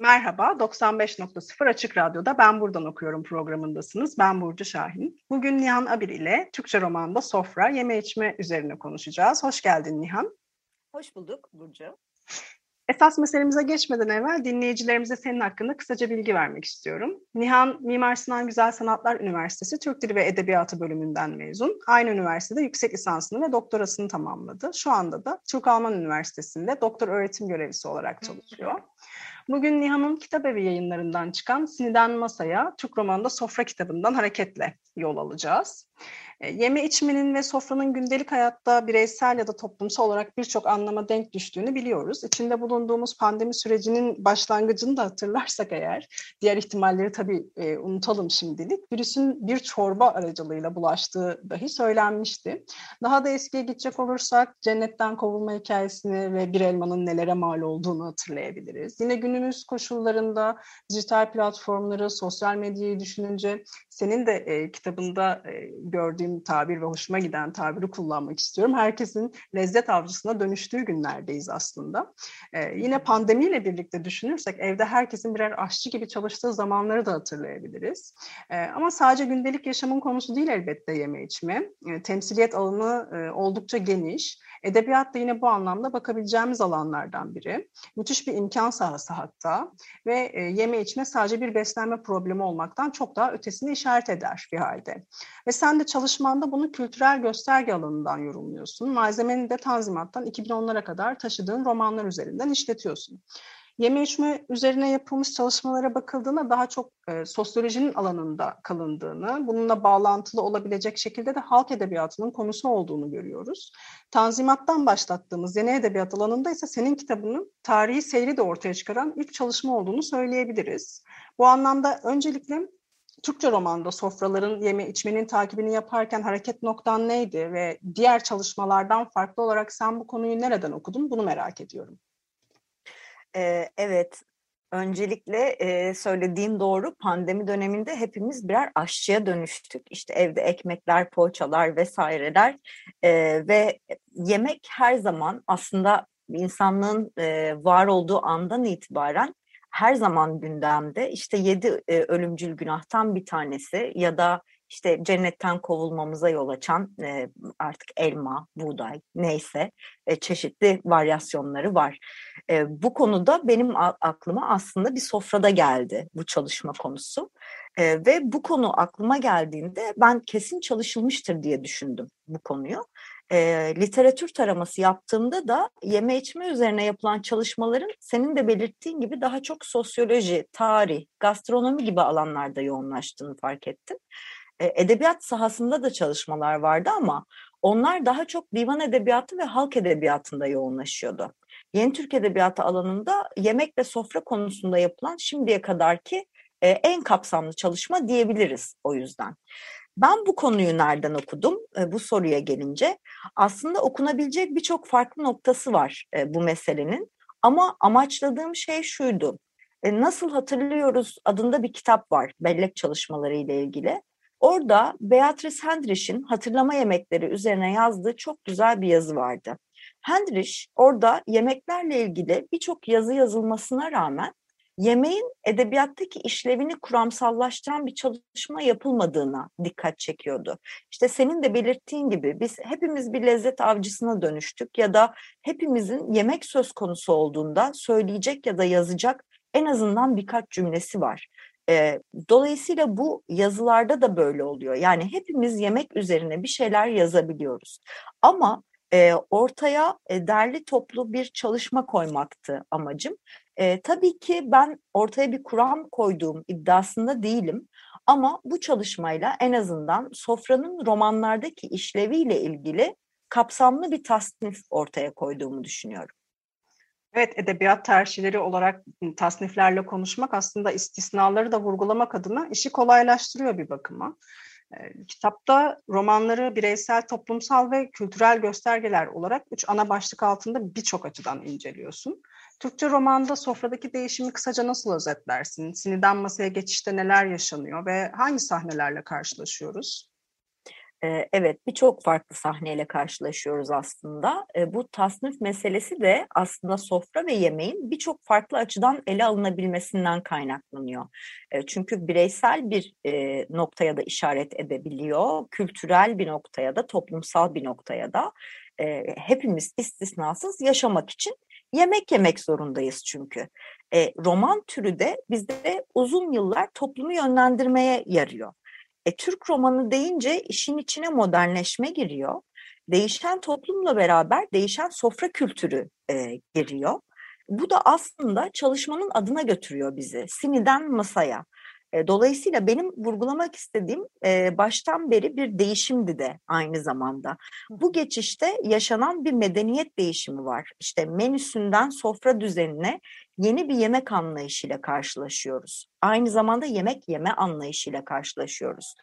Merhaba, 95.0 Açık Radyo'da Ben Buradan Okuyorum programındasınız. Ben Burcu Şahin. Bugün Nihan Abir ile Türkçe romanda Sofra, Yeme İçme üzerine konuşacağız. Hoş geldin Nihan. Hoş bulduk Burcu. Esas meselemize geçmeden evvel dinleyicilerimize senin hakkında kısaca bilgi vermek istiyorum. Nihan, Mimar Sinan Güzel Sanatlar Üniversitesi Türk Dili ve Edebiyatı bölümünden mezun. Aynı üniversitede yüksek lisansını ve doktorasını tamamladı. Şu anda da Türk-Alman Üniversitesi'nde doktor öğretim görevlisi olarak çalışıyor. Bugün Nihan'ın kitap evi yayınlarından çıkan Siniden Masaya, Türk romanında Sofra kitabından hareketle yol alacağız. E, yeme içmenin ve sofranın gündelik hayatta bireysel ya da toplumsal olarak birçok anlama denk düştüğünü biliyoruz. İçinde bulunduğumuz pandemi sürecinin başlangıcını da hatırlarsak eğer, diğer ihtimalleri tabii e, unutalım şimdilik, virüsün bir çorba aracılığıyla bulaştığı dahi söylenmişti. Daha da eskiye gidecek olursak cennetten kovulma hikayesini ve bir elmanın nelere mal olduğunu hatırlayabiliriz. Yine günümüz koşullarında dijital platformları, sosyal medyayı düşününce senin de e, kitabında e, gördüğüm tabir ve hoşuma giden tabiri kullanmak istiyorum. Herkesin lezzet avcısına dönüştüğü günlerdeyiz aslında. E, yine pandemiyle birlikte düşünürsek evde herkesin birer aşçı gibi çalıştığı zamanları da hatırlayabiliriz. E, ama sadece gündelik yaşamın konusu değil elbette yeme içme. E, temsiliyet alanı e, oldukça geniş. Edebiyat da yine bu anlamda bakabileceğimiz alanlardan biri. Müthiş bir imkan sahası hatta ve e, yeme içme sadece bir beslenme problemi olmaktan çok daha ötesini işaret eder bir halde. Ve sen de çalışmanda bunu kültürel gösterge alanından yorumluyorsun. Malzemeni de Tanzimat'tan 2010'lara kadar taşıdığın romanlar üzerinden işletiyorsun. Yeme içme üzerine yapılmış çalışmalara bakıldığında daha çok e, sosyolojinin alanında kalındığını, bununla bağlantılı olabilecek şekilde de halk edebiyatının konusu olduğunu görüyoruz. Tanzimattan başlattığımız yeni edebiyat alanında ise senin kitabının tarihi seyri de ortaya çıkaran ilk çalışma olduğunu söyleyebiliriz. Bu anlamda öncelikle Türkçe romanda sofraların yeme içmenin takibini yaparken hareket noktan neydi ve diğer çalışmalardan farklı olarak sen bu konuyu nereden okudun bunu merak ediyorum. Ee, evet, öncelikle e, söylediğin doğru. Pandemi döneminde hepimiz birer aşçıya dönüştük. İşte evde ekmekler, poğaçalar vesaireler e, ve yemek her zaman aslında insanlığın e, var olduğu andan itibaren her zaman gündemde. İşte yedi e, ölümcül günahtan bir tanesi ya da işte cennetten kovulmamıza yol açan e, artık elma, buğday neyse e, çeşitli varyasyonları var. E, bu konuda benim aklıma aslında bir sofrada geldi bu çalışma konusu. E, ve bu konu aklıma geldiğinde ben kesin çalışılmıştır diye düşündüm bu konuyu e, literatür taraması yaptığımda da yeme içme üzerine yapılan çalışmaların senin de belirttiğin gibi daha çok sosyoloji, tarih, gastronomi gibi alanlarda yoğunlaştığını fark ettim. E, edebiyat sahasında da çalışmalar vardı ama onlar daha çok divan edebiyatı ve halk edebiyatında yoğunlaşıyordu. Yeni Türk Edebiyatı alanında yemek ve sofra konusunda yapılan şimdiye kadarki e, en kapsamlı çalışma diyebiliriz o yüzden. Ben bu konuyu nereden okudum e, bu soruya gelince? Aslında okunabilecek birçok farklı noktası var bu meselenin. Ama amaçladığım şey şuydu. Nasıl Hatırlıyoruz adında bir kitap var bellek çalışmaları ile ilgili. Orada Beatrice Hendrich'in hatırlama yemekleri üzerine yazdığı çok güzel bir yazı vardı. Hendrich orada yemeklerle ilgili birçok yazı yazılmasına rağmen yemeğin edebiyattaki işlevini kuramsallaştıran bir çalışma yapılmadığına dikkat çekiyordu. İşte senin de belirttiğin gibi biz hepimiz bir lezzet avcısına dönüştük ya da hepimizin yemek söz konusu olduğunda söyleyecek ya da yazacak en azından birkaç cümlesi var. Dolayısıyla bu yazılarda da böyle oluyor. Yani hepimiz yemek üzerine bir şeyler yazabiliyoruz. Ama ortaya e, derli toplu bir çalışma koymaktı amacım. Tabii ki ben ortaya bir kuram koyduğum iddiasında değilim. Ama bu çalışmayla en azından sofranın romanlardaki işleviyle ilgili kapsamlı bir tasnif ortaya koyduğumu düşünüyorum. Evet, edebiyat tercihleri olarak tasniflerle konuşmak aslında istisnaları da vurgulamak adına işi kolaylaştırıyor bir bakıma. Kitapta romanları bireysel, toplumsal ve kültürel göstergeler olarak üç ana başlık altında birçok açıdan inceliyorsun. Türkçe romanda sofradaki değişimi kısaca nasıl özetlersin? Siniden masaya geçişte neler yaşanıyor ve hangi sahnelerle karşılaşıyoruz? Evet, birçok farklı sahneyle karşılaşıyoruz aslında. Bu tasnif meselesi de aslında sofra ve yemeğin birçok farklı açıdan ele alınabilmesinden kaynaklanıyor. Çünkü bireysel bir noktaya da işaret edebiliyor, kültürel bir noktaya da, toplumsal bir noktaya da. Hepimiz istisnasız yaşamak için yemek yemek zorundayız çünkü. Roman türü de bizde uzun yıllar toplumu yönlendirmeye yarıyor. E, Türk romanı deyince işin içine modernleşme giriyor. Değişen toplumla beraber değişen sofra kültürü e, giriyor. Bu da aslında çalışmanın adına götürüyor bizi. Siniden masaya. Dolayısıyla benim vurgulamak istediğim baştan beri bir değişimdi de aynı zamanda. Bu geçişte yaşanan bir medeniyet değişimi var. İşte menüsünden sofra düzenine yeni bir yemek anlayışıyla karşılaşıyoruz. Aynı zamanda yemek yeme anlayışıyla karşılaşıyoruz.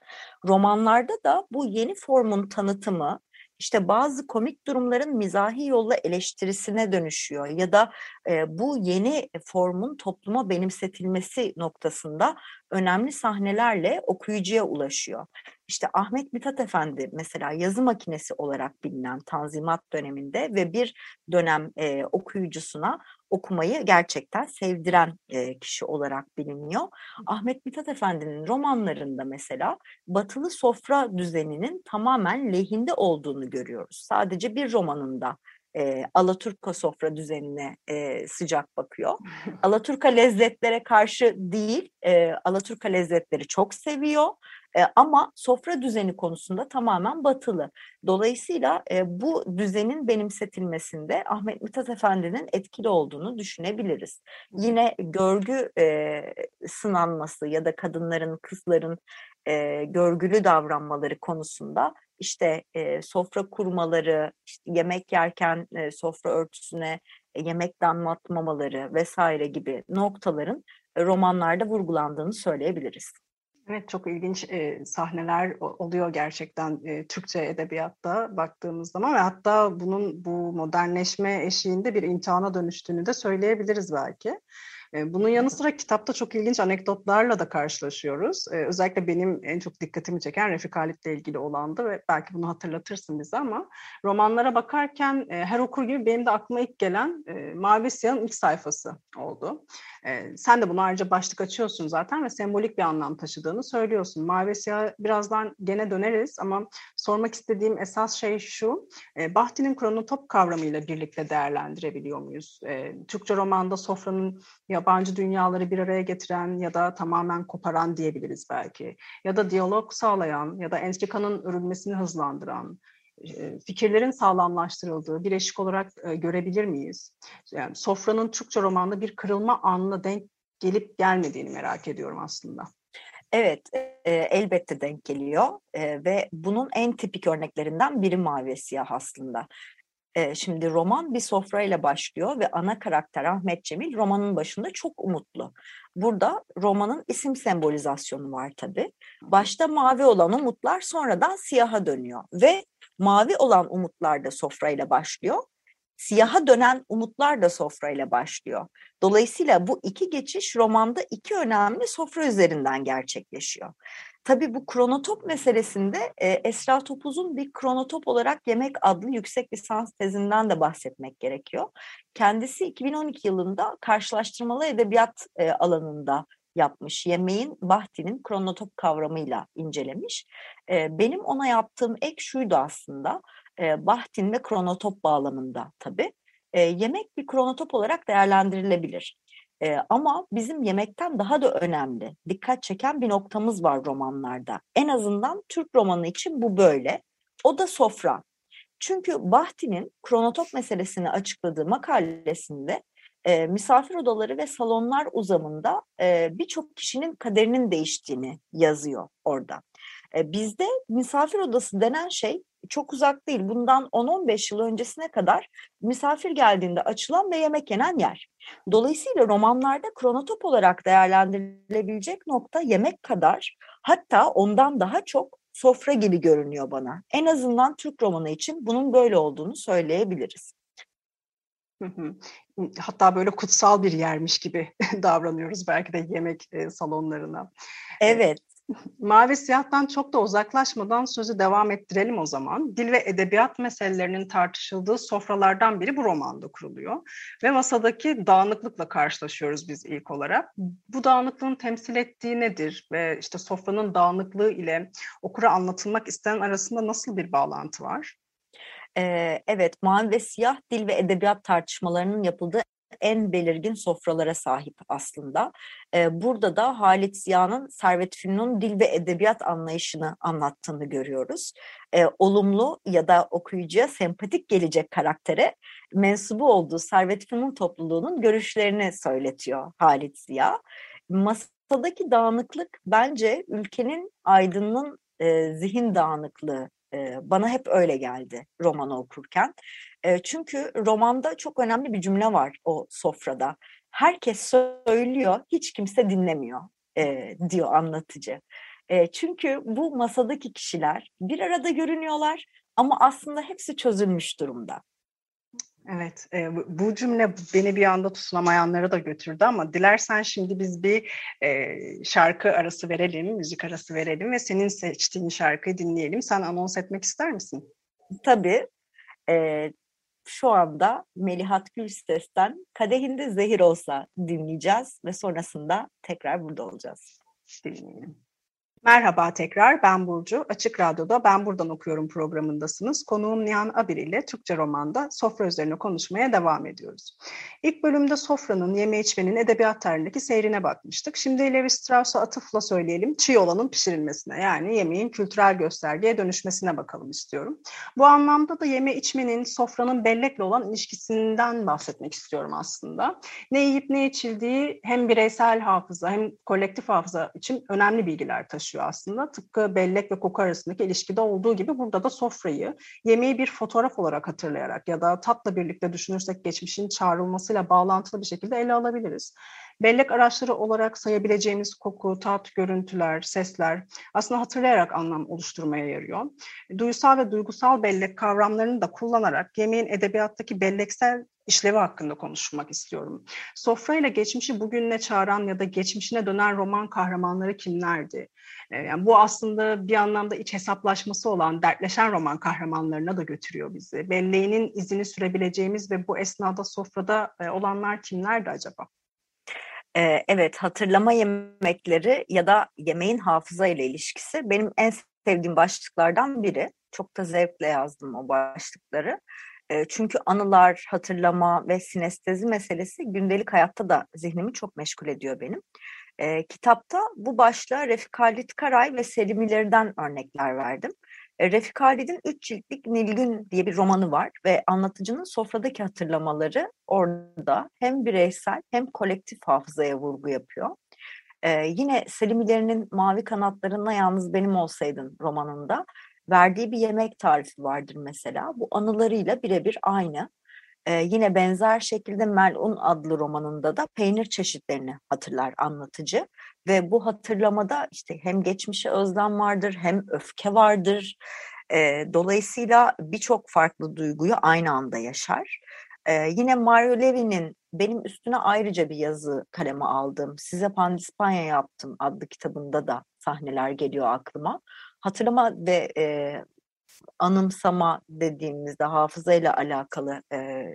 Romanlarda da bu yeni formun tanıtımı, işte bazı komik durumların mizahi yolla eleştirisine dönüşüyor ya da e, bu yeni formun topluma benimsetilmesi noktasında önemli sahnelerle okuyucuya ulaşıyor. İşte Ahmet Mithat Efendi mesela yazı makinesi olarak bilinen Tanzimat döneminde ve bir dönem e, okuyucusuna okumayı gerçekten sevdiren e, kişi olarak biliniyor. Ahmet Mithat Efendi'nin romanlarında mesela batılı sofra düzeninin tamamen lehinde olduğunu görüyoruz. Sadece bir romanında e, Alaturka sofra düzenine e, sıcak bakıyor. Alaturka lezzetlere karşı değil, e, Alaturka lezzetleri çok seviyor ama sofra düzeni konusunda tamamen batılı. Dolayısıyla e, bu düzenin benimsetilmesinde Ahmet Mithat Efendi'nin etkili olduğunu düşünebiliriz. Yine görgü e, sınanması ya da kadınların, kızların e, görgülü davranmaları konusunda işte e, sofra kurmaları, işte yemek yerken e, sofra örtüsüne e, yemek damlatmamaları vesaire gibi noktaların romanlarda vurgulandığını söyleyebiliriz. Evet çok ilginç e, sahneler oluyor gerçekten e, Türkçe edebiyatta baktığımız zaman ve hatta bunun bu modernleşme eşiğinde bir imtihana dönüştüğünü de söyleyebiliriz belki. Bunun yanı sıra kitapta çok ilginç anekdotlarla da karşılaşıyoruz. Özellikle benim en çok dikkatimi çeken Refik Halit'le ilgili olandı ve belki bunu hatırlatırsın bize ama romanlara bakarken her okur gibi benim de aklıma ilk gelen Mavi Siyah'ın ilk sayfası oldu. Sen de bunu ayrıca başlık açıyorsun zaten ve sembolik bir anlam taşıdığını söylüyorsun. Mavi Siyah birazdan gene döneriz ama sormak istediğim esas şey şu, Bahti'nin kronotop kavramıyla birlikte değerlendirebiliyor muyuz? Türkçe romanda sofranın yabancı dünyaları bir araya getiren ya da tamamen koparan diyebiliriz belki. Ya da diyalog sağlayan ya da entrikanın örülmesini hızlandıran, fikirlerin sağlamlaştırıldığı bir eşik olarak görebilir miyiz? Yani sofranın Türkçe romanda bir kırılma anına denk gelip gelmediğini merak ediyorum aslında. Evet, e, elbette denk geliyor e, ve bunun en tipik örneklerinden biri Mavi Siyah aslında. Şimdi roman bir sofrayla başlıyor ve ana karakter Ahmet Cemil romanın başında çok umutlu. Burada romanın isim sembolizasyonu var tabii. Başta mavi olan umutlar sonradan siyaha dönüyor ve mavi olan umutlar da sofrayla başlıyor. Siyaha dönen umutlar da sofrayla başlıyor. Dolayısıyla bu iki geçiş romanda iki önemli sofra üzerinden gerçekleşiyor. Tabii bu kronotop meselesinde e, Esra Topuz'un bir kronotop olarak Yemek adlı yüksek lisans tezinden de bahsetmek gerekiyor. Kendisi 2012 yılında karşılaştırmalı edebiyat e, alanında yapmış. Yemeğin Bahti'nin kronotop kavramıyla incelemiş. E, benim ona yaptığım ek şuydu aslında. E, Bahtin ve kronotop bağlamında tabii. E, yemek bir kronotop olarak değerlendirilebilir. E, ama bizim yemekten daha da önemli, dikkat çeken bir noktamız var romanlarda. En azından Türk romanı için bu böyle. O da sofra. Çünkü Bahti'nin kronotop meselesini açıkladığı makalesinde e, misafir odaları ve salonlar uzamında e, birçok kişinin kaderinin değiştiğini yazıyor orada. E, bizde misafir odası denen şey çok uzak değil. Bundan 10-15 yıl öncesine kadar misafir geldiğinde açılan ve yemek yenen yer. Dolayısıyla romanlarda kronotop olarak değerlendirilebilecek nokta yemek kadar hatta ondan daha çok sofra gibi görünüyor bana. En azından Türk romanı için bunun böyle olduğunu söyleyebiliriz. Hatta böyle kutsal bir yermiş gibi davranıyoruz belki de yemek salonlarına. Evet. Mavi siyahtan çok da uzaklaşmadan sözü devam ettirelim o zaman. Dil ve edebiyat meselelerinin tartışıldığı sofralardan biri bu romanda kuruluyor. Ve masadaki dağınıklıkla karşılaşıyoruz biz ilk olarak. Bu dağınıklığın temsil ettiği nedir? Ve işte sofranın dağınıklığı ile okura anlatılmak istenen arasında nasıl bir bağlantı var? Ee, evet, mavi ve siyah dil ve edebiyat tartışmalarının yapıldığı en belirgin sofralara sahip aslında. Burada da Halit Ziya'nın Servet Fünun'un dil ve edebiyat anlayışını anlattığını görüyoruz. Olumlu ya da okuyucuya sempatik gelecek karaktere mensubu olduğu Servet Fünun topluluğunun görüşlerini söyletiyor Halit Ziya. Masadaki dağınıklık bence ülkenin aydınının e, zihin dağınıklığı bana hep öyle geldi romanı okurken. Çünkü romanda çok önemli bir cümle var o sofrada. Herkes söylüyor, hiç kimse dinlemiyor diyor anlatıcı. Çünkü bu masadaki kişiler bir arada görünüyorlar ama aslında hepsi çözülmüş durumda. Evet, e, bu cümle beni bir anda tutunamayanlara da götürdü ama dilersen şimdi biz bir e, şarkı arası verelim, müzik arası verelim ve senin seçtiğin şarkıyı dinleyelim. Sen anons etmek ister misin? Tabii. E, şu anda Melihat Gülses'ten Kadehinde Zehir Olsa dinleyeceğiz ve sonrasında tekrar burada olacağız. Dinleyelim. Merhaba tekrar, ben Burcu. Açık Radyo'da Ben Buradan Okuyorum programındasınız. Konuğum Nihan Abir ile Türkçe romanda sofra üzerine konuşmaya devam ediyoruz. İlk bölümde sofranın, yeme içmenin edebiyat tarihindeki seyrine bakmıştık. Şimdi Levi Strauss'a atıfla söyleyelim, çiğ olanın pişirilmesine yani yemeğin kültürel göstergeye dönüşmesine bakalım istiyorum. Bu anlamda da yeme içmenin, sofranın bellekle olan ilişkisinden bahsetmek istiyorum aslında. Ne yiyip ne içildiği hem bireysel hafıza hem kolektif hafıza için önemli bilgiler taşıyor geçiyor aslında. Tıpkı bellek ve koku arasındaki ilişkide olduğu gibi burada da sofrayı yemeği bir fotoğraf olarak hatırlayarak ya da tatla birlikte düşünürsek geçmişin çağrılmasıyla bağlantılı bir şekilde ele alabiliriz. Bellek araçları olarak sayabileceğimiz koku, tat, görüntüler, sesler aslında hatırlayarak anlam oluşturmaya yarıyor. Duysal ve duygusal bellek kavramlarını da kullanarak yemeğin edebiyattaki belleksel işlevi hakkında konuşmak istiyorum. Sofrayla geçmişi bugünle çağıran ya da geçmişine dönen roman kahramanları kimlerdi? Ee, yani bu aslında bir anlamda iç hesaplaşması olan dertleşen roman kahramanlarına da götürüyor bizi. Belleğinin izini sürebileceğimiz ve bu esnada sofrada e, olanlar kimlerdi acaba? Ee, evet, hatırlama yemekleri ya da yemeğin hafıza ile ilişkisi benim en sevdiğim başlıklardan biri. Çok da zevkle yazdım o başlıkları. Çünkü anılar, hatırlama ve sinestezi meselesi gündelik hayatta da zihnimi çok meşgul ediyor benim. E, kitapta bu başlığa Refik Halit Karay ve Selimilerden örnekler verdim. E, Refik Halit'in üç ciltlik Nilgün diye bir romanı var ve anlatıcının sofradaki hatırlamaları orada hem bireysel hem kolektif hafızaya vurgu yapıyor. E, yine Selimilerinin Mavi Kanatlarına Yalnız Benim Olsaydın romanında verdiği bir yemek tarifi vardır mesela. Bu anılarıyla birebir aynı. Ee, yine benzer şekilde Melun adlı romanında da peynir çeşitlerini hatırlar anlatıcı. Ve bu hatırlamada işte hem geçmişe özlem vardır hem öfke vardır. Ee, dolayısıyla birçok farklı duyguyu aynı anda yaşar. Ee, yine Mario Levy'nin benim üstüne ayrıca bir yazı kaleme aldım. Size Pandispanya yaptım adlı kitabında da sahneler geliyor aklıma hatırlama ve e, anımsama dediğimizde hafızayla alakalı e,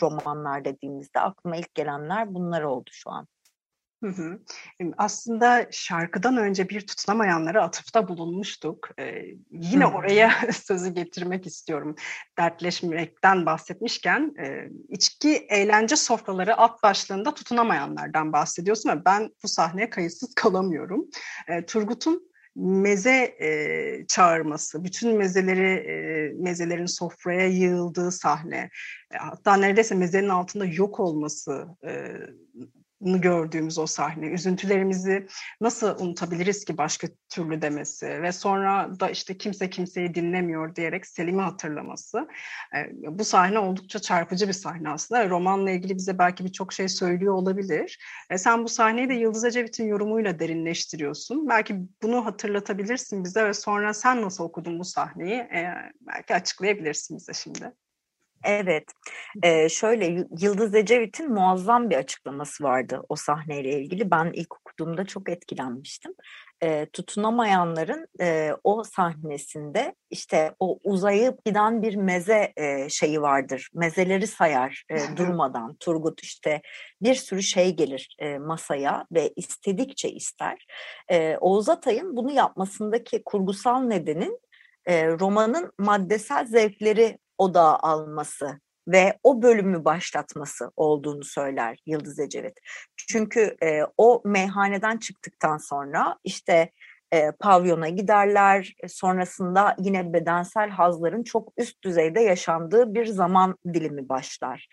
romanlar dediğimizde aklıma ilk gelenler bunlar oldu şu an. Hı hı. Aslında şarkıdan önce bir tutunamayanlara atıfta bulunmuştuk. Ee, yine hı. oraya sözü getirmek istiyorum. Dertleşmekten bahsetmişken e, içki eğlence sofraları alt başlığında tutunamayanlardan bahsediyorsun ve ben bu sahneye kayıtsız kalamıyorum. E, Turgut'un meze e, çağırması, bütün mezeleri e, mezelerin sofraya yığıldığı sahne, e, hatta neredeyse mezenin altında yok olması e, gördüğümüz o sahne, üzüntülerimizi nasıl unutabiliriz ki başka türlü demesi ve sonra da işte kimse kimseyi dinlemiyor diyerek Selim'i hatırlaması. Bu sahne oldukça çarpıcı bir sahne aslında. Romanla ilgili bize belki birçok şey söylüyor olabilir. Sen bu sahneyi de Yıldız Ecevit'in yorumuyla derinleştiriyorsun. Belki bunu hatırlatabilirsin bize ve sonra sen nasıl okudun bu sahneyi belki açıklayabilirsin bize şimdi. Evet, ee, şöyle Yıldız Ecevit'in muazzam bir açıklaması vardı o sahneyle ilgili. Ben ilk okuduğumda çok etkilenmiştim. E, tutunamayanların e, o sahnesinde işte o uzayıp giden bir meze e, şeyi vardır. Mezeleri sayar e, durmadan. Turgut işte bir sürü şey gelir e, masaya ve istedikçe ister. E, Oğuz Atay'ın bunu yapmasındaki kurgusal nedenin e, romanın maddesel zevkleri odağa alması ve o bölümü başlatması olduğunu söyler Yıldız Ecevit. Çünkü e, o meyhaneden çıktıktan sonra işte e, pavyona giderler. E, sonrasında yine bedensel hazların çok üst düzeyde yaşandığı bir zaman dilimi başlar.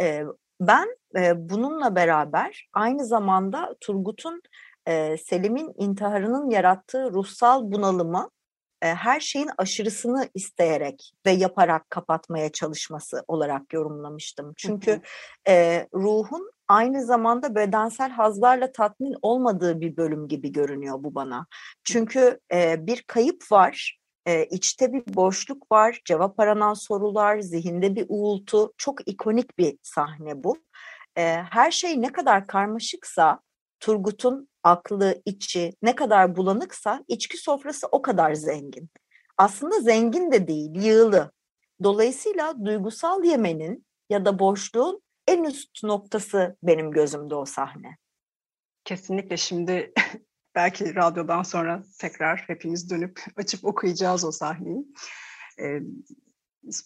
E, ben e, bununla beraber aynı zamanda Turgut'un e, Selim'in intiharının yarattığı ruhsal bunalımı her şeyin aşırısını isteyerek ve yaparak kapatmaya çalışması olarak yorumlamıştım. Çünkü e, ruhun aynı zamanda bedensel hazlarla tatmin olmadığı bir bölüm gibi görünüyor bu bana. Çünkü e, bir kayıp var, e, içte bir boşluk var, cevap aranan sorular, zihinde bir uğultu. Çok ikonik bir sahne bu. E, her şey ne kadar karmaşıksa Turgut'un aklı, içi ne kadar bulanıksa içki sofrası o kadar zengin. Aslında zengin de değil, yığılı. Dolayısıyla duygusal yemenin ya da boşluğun en üst noktası benim gözümde o sahne. Kesinlikle şimdi belki radyodan sonra tekrar hepimiz dönüp açıp okuyacağız o sahneyi. Ee,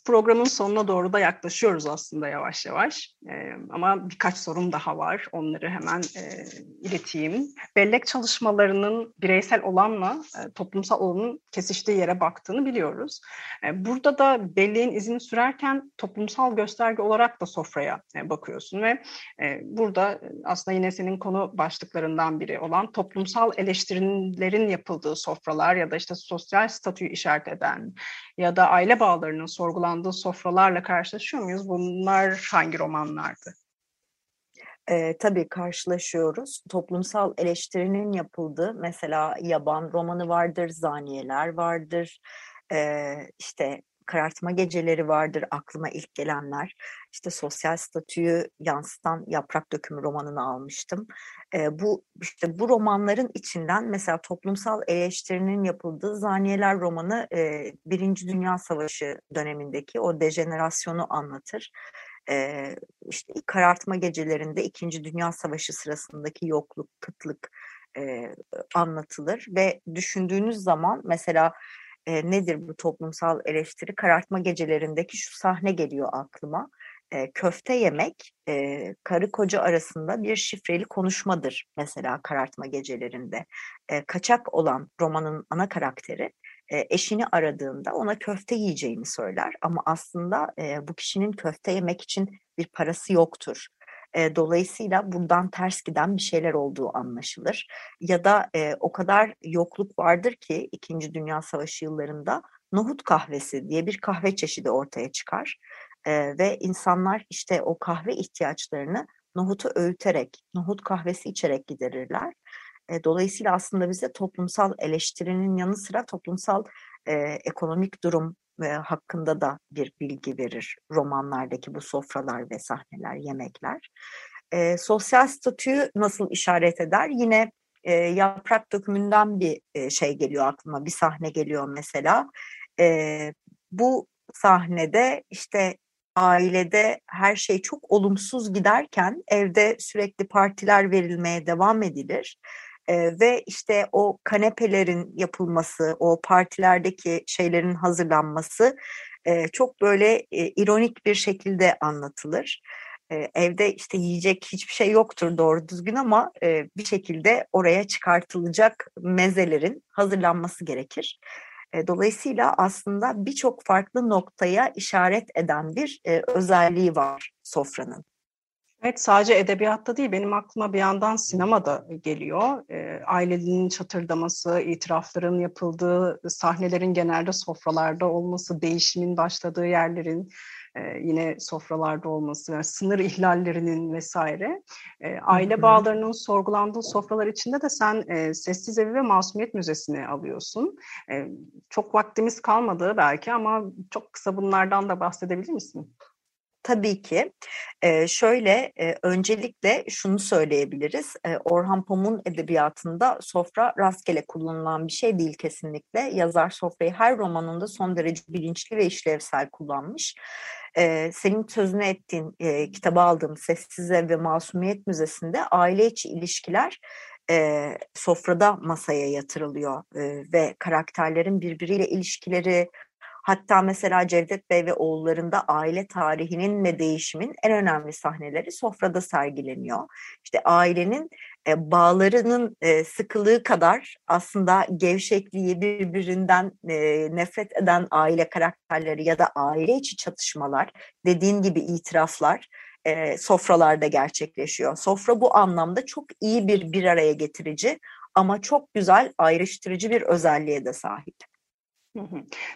programın sonuna doğru da yaklaşıyoruz aslında yavaş yavaş. E, ama birkaç sorun daha var. Onları hemen e, ileteyim. Bellek çalışmalarının bireysel olanla e, toplumsal olanın kesiştiği yere baktığını biliyoruz. E, burada da belleğin izini sürerken toplumsal gösterge olarak da sofraya e, bakıyorsun ve e, burada aslında yine senin konu başlıklarından biri olan toplumsal eleştirilerin yapıldığı sofralar ya da işte sosyal statüyü işaret eden ya da aile bağlarının sorgulandığı sofralarla karşılaşıyor muyuz? Bunlar hangi romanlardı? E, tabii karşılaşıyoruz. Toplumsal eleştirinin yapıldığı mesela Yaban romanı vardır, Zaniyeler vardır, e, işte karartma geceleri vardır aklıma ilk gelenler. İşte sosyal statüyü yansıtan Yaprak Dökümü romanını almıştım. E, bu işte bu romanların içinden mesela toplumsal eleştirinin yapıldığı Zaniyeler romanı e, Birinci Dünya Savaşı dönemindeki o dejenerasyonu anlatır. E, işte karartma gecelerinde İkinci Dünya Savaşı sırasındaki yokluk, kıtlık e, anlatılır ve düşündüğünüz zaman mesela e, nedir bu toplumsal eleştiri? Karartma gecelerindeki şu sahne geliyor aklıma. E, köfte yemek e, karı koca arasında bir şifreli konuşmadır mesela karartma gecelerinde. E, kaçak olan romanın ana karakteri e, eşini aradığında ona köfte yiyeceğini söyler ama aslında e, bu kişinin köfte yemek için bir parası yoktur. E, dolayısıyla buradan ters giden bir şeyler olduğu anlaşılır. Ya da e, o kadar yokluk vardır ki İkinci Dünya Savaşı yıllarında nohut kahvesi diye bir kahve çeşidi ortaya çıkar. E, ve insanlar işte o kahve ihtiyaçlarını nohutu öğüterek, nohut kahvesi içerek giderirler. E, dolayısıyla aslında bize toplumsal eleştirinin yanı sıra toplumsal e, ekonomik durum hakkında da bir bilgi verir romanlardaki bu sofralar ve sahneler, yemekler. E, sosyal statüyü nasıl işaret eder? Yine e, yaprak dökümünden bir e, şey geliyor aklıma, bir sahne geliyor mesela. E, bu sahnede işte ailede her şey çok olumsuz giderken evde sürekli partiler verilmeye devam edilir e, ve işte o kanepelerin yapılması, o partilerdeki şeylerin hazırlanması e, çok böyle e, ironik bir şekilde anlatılır. E, evde işte yiyecek hiçbir şey yoktur doğru düzgün ama e, bir şekilde oraya çıkartılacak mezelerin hazırlanması gerekir. Dolayısıyla aslında birçok farklı noktaya işaret eden bir e, özelliği var sofranın. Evet sadece edebiyatta değil benim aklıma bir yandan sinema da geliyor. E, ailenin çatırdaması, itirafların yapıldığı sahnelerin genelde sofralarda olması, değişimin başladığı yerlerin e, yine sofralarda olması, yani sınır ihlallerinin vesaire. E, aile bağlarının sorgulandığı sofralar içinde de sen e, Sessiz Evi ve Masumiyet Müzesi'ni alıyorsun. E, çok vaktimiz kalmadı belki ama çok kısa bunlardan da bahsedebilir misin? Tabii ki. Ee, şöyle e, öncelikle şunu söyleyebiliriz. E, Orhan Pamuk'un edebiyatında sofra rastgele kullanılan bir şey değil kesinlikle. Yazar sofrayı her romanında son derece bilinçli ve işlevsel kullanmış. E, senin sözünü ettiğin e, kitabı aldığım Sessiz Ev ve Masumiyet Müzesi'nde aile içi ilişkiler e, sofrada masaya yatırılıyor e, ve karakterlerin birbiriyle ilişkileri, Hatta mesela Cevdet Bey ve oğullarında aile tarihinin ve değişimin en önemli sahneleri sofrada sergileniyor. İşte ailenin e, bağlarının e, sıkılığı kadar aslında gevşekliği birbirinden e, nefret eden aile karakterleri ya da aile içi çatışmalar, dediğin gibi itiraflar e, sofralarda gerçekleşiyor. Sofra bu anlamda çok iyi bir bir araya getirici ama çok güzel ayrıştırıcı bir özelliğe de sahip.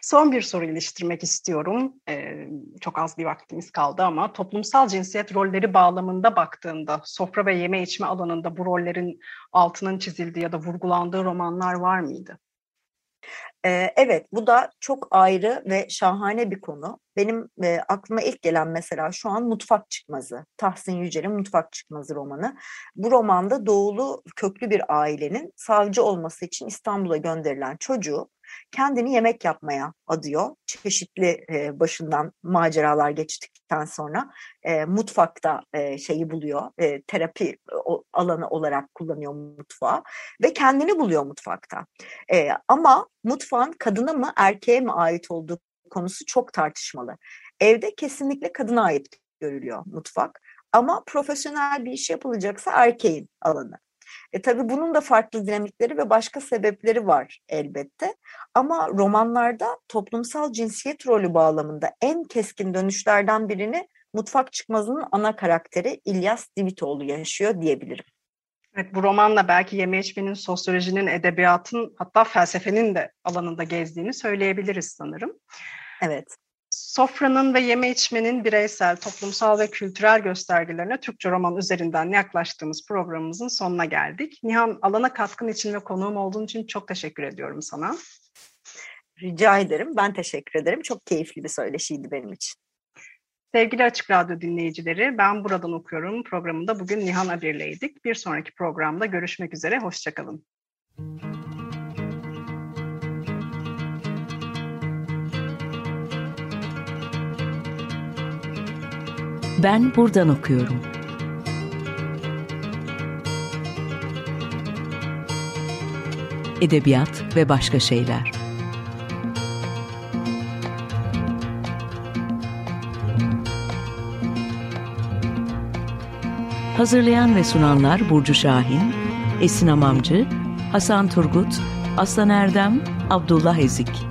Son bir soru iliştirmek istiyorum. Ee, çok az bir vaktimiz kaldı ama toplumsal cinsiyet rolleri bağlamında baktığında sofra ve yeme içme alanında bu rollerin altının çizildiği ya da vurgulandığı romanlar var mıydı? Evet, bu da çok ayrı ve şahane bir konu. Benim aklıma ilk gelen mesela şu an Mutfak Çıkmazı, Tahsin Yücel'in Mutfak Çıkmazı romanı. Bu romanda doğulu köklü bir ailenin savcı olması için İstanbul'a gönderilen çocuğu kendini yemek yapmaya adıyor. Çeşitli başından maceralar geçtikten sonra e, mutfakta şeyi buluyor, terapi alanı olarak kullanıyor mutfağı ve kendini buluyor mutfakta. Ama mutfağın kadına mı erkeğe mi ait olduğu konusu çok tartışmalı. Evde kesinlikle kadına ait görülüyor mutfak. Ama profesyonel bir iş yapılacaksa erkeğin alanı. E tabii bunun da farklı dinamikleri ve başka sebepleri var elbette. Ama romanlarda toplumsal cinsiyet rolü bağlamında en keskin dönüşlerden birini Mutfak Çıkmazı'nın ana karakteri İlyas Divitoğlu yaşıyor diyebilirim. Evet, bu romanla belki yeme içmenin, sosyolojinin, edebiyatın hatta felsefenin de alanında gezdiğini söyleyebiliriz sanırım. Evet. Sofranın ve yeme içmenin bireysel, toplumsal ve kültürel göstergelerine Türkçe roman üzerinden yaklaştığımız programımızın sonuna geldik. Nihan, alana katkın için ve konuğum olduğun için çok teşekkür ediyorum sana. Rica ederim. Ben teşekkür ederim. Çok keyifli bir söyleşiydi benim için. Sevgili Açık Radyo dinleyicileri, ben buradan okuyorum programında bugün Nihan Adir'leydik. Bir sonraki programda görüşmek üzere, hoşçakalın. Ben buradan okuyorum. Edebiyat ve başka şeyler. Hazırlayan ve sunanlar Burcu Şahin, Esin Amamcı, Hasan Turgut, Aslan Erdem, Abdullah Ezik.